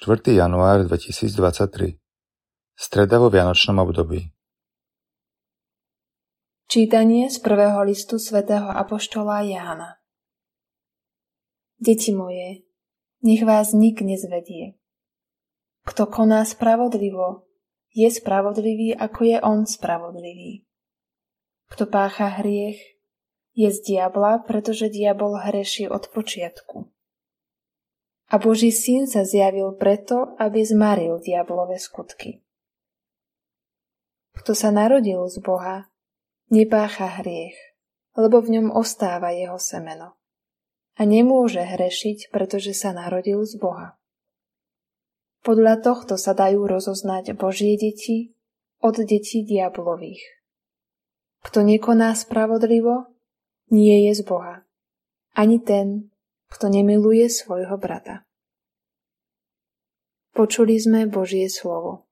4. január 2023 Streda vo Vianočnom období Čítanie z prvého listu svätého Apoštola Jána Deti moje, nech vás nik nezvedie. Kto koná spravodlivo, je spravodlivý, ako je on spravodlivý. Kto pácha hriech, je z diabla, pretože diabol hreší od počiatku. A Boží syn sa zjavil preto, aby zmaril diablové skutky. Kto sa narodil z Boha, nepácha hriech, lebo v ňom ostáva jeho semeno. A nemôže hrešiť, pretože sa narodil z Boha. Podľa tohto sa dajú rozoznať Božie deti od detí diablových. Kto nekoná spravodlivo, nie je z Boha. Ani ten, kto nemiluje svojho brata. Počuli sme Božie slovo.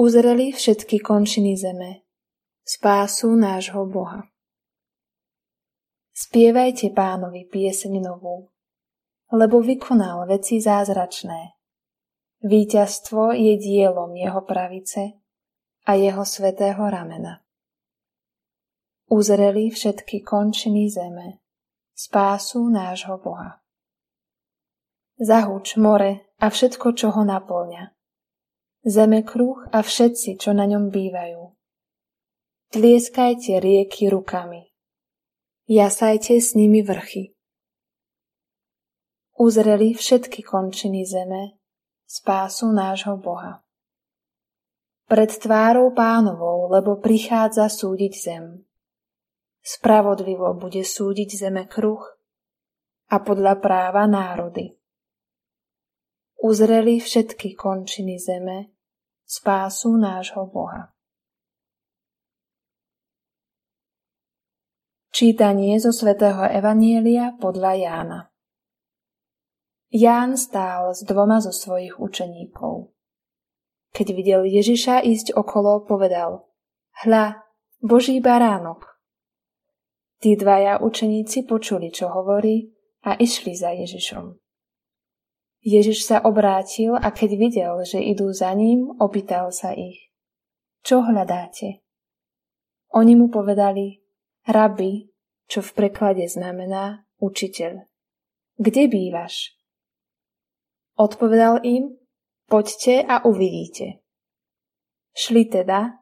Uzreli všetky končiny zeme, spásu nášho Boha. Spievajte pánovi pieseň novú, lebo vykonal veci zázračné. Výťazstvo je dielom jeho pravice a jeho svetého ramena uzreli všetky končiny zeme, spásu nášho Boha. Zahuč more a všetko, čo ho naplňa. Zeme kruh a všetci, čo na ňom bývajú. Tlieskajte rieky rukami. Jasajte s nimi vrchy. Uzreli všetky končiny zeme, spásu nášho Boha. Pred tvárou pánovou, lebo prichádza súdiť zem Spravodlivo bude súdiť zeme kruh a podľa práva národy. Uzreli všetky končiny zeme spásu nášho Boha. Čítanie zo svätého Evanielia podľa Jána Ján stál s dvoma zo svojich učeníkov. Keď videl Ježiša ísť okolo, povedal Hľa, Boží baránok, Tí dvaja učeníci počuli, čo hovorí a išli za Ježišom. Ježiš sa obrátil a keď videl, že idú za ním, opýtal sa ich. Čo hľadáte? Oni mu povedali, rabi, čo v preklade znamená učiteľ. Kde bývaš? Odpovedal im, poďte a uvidíte. Šli teda,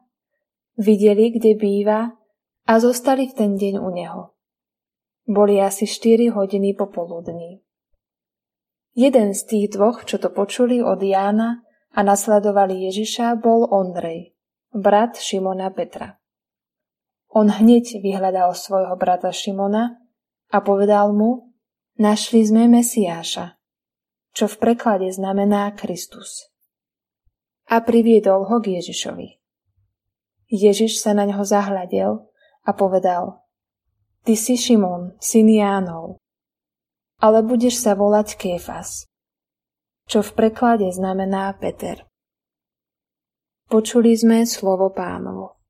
videli, kde býva a zostali v ten deň u neho. Boli asi 4 hodiny popoludní. Jeden z tých dvoch, čo to počuli od Jána a nasledovali Ježiša, bol Ondrej, brat Šimona Petra. On hneď vyhľadal svojho brata Šimona a povedal mu, našli sme Mesiáša, čo v preklade znamená Kristus. A priviedol ho k Ježišovi. Ježiš sa na ňo zahľadel a povedal Ty si Šimon, syn Jánov, ale budeš sa volať Kéfas, čo v preklade znamená Peter. Počuli sme slovo pánovo.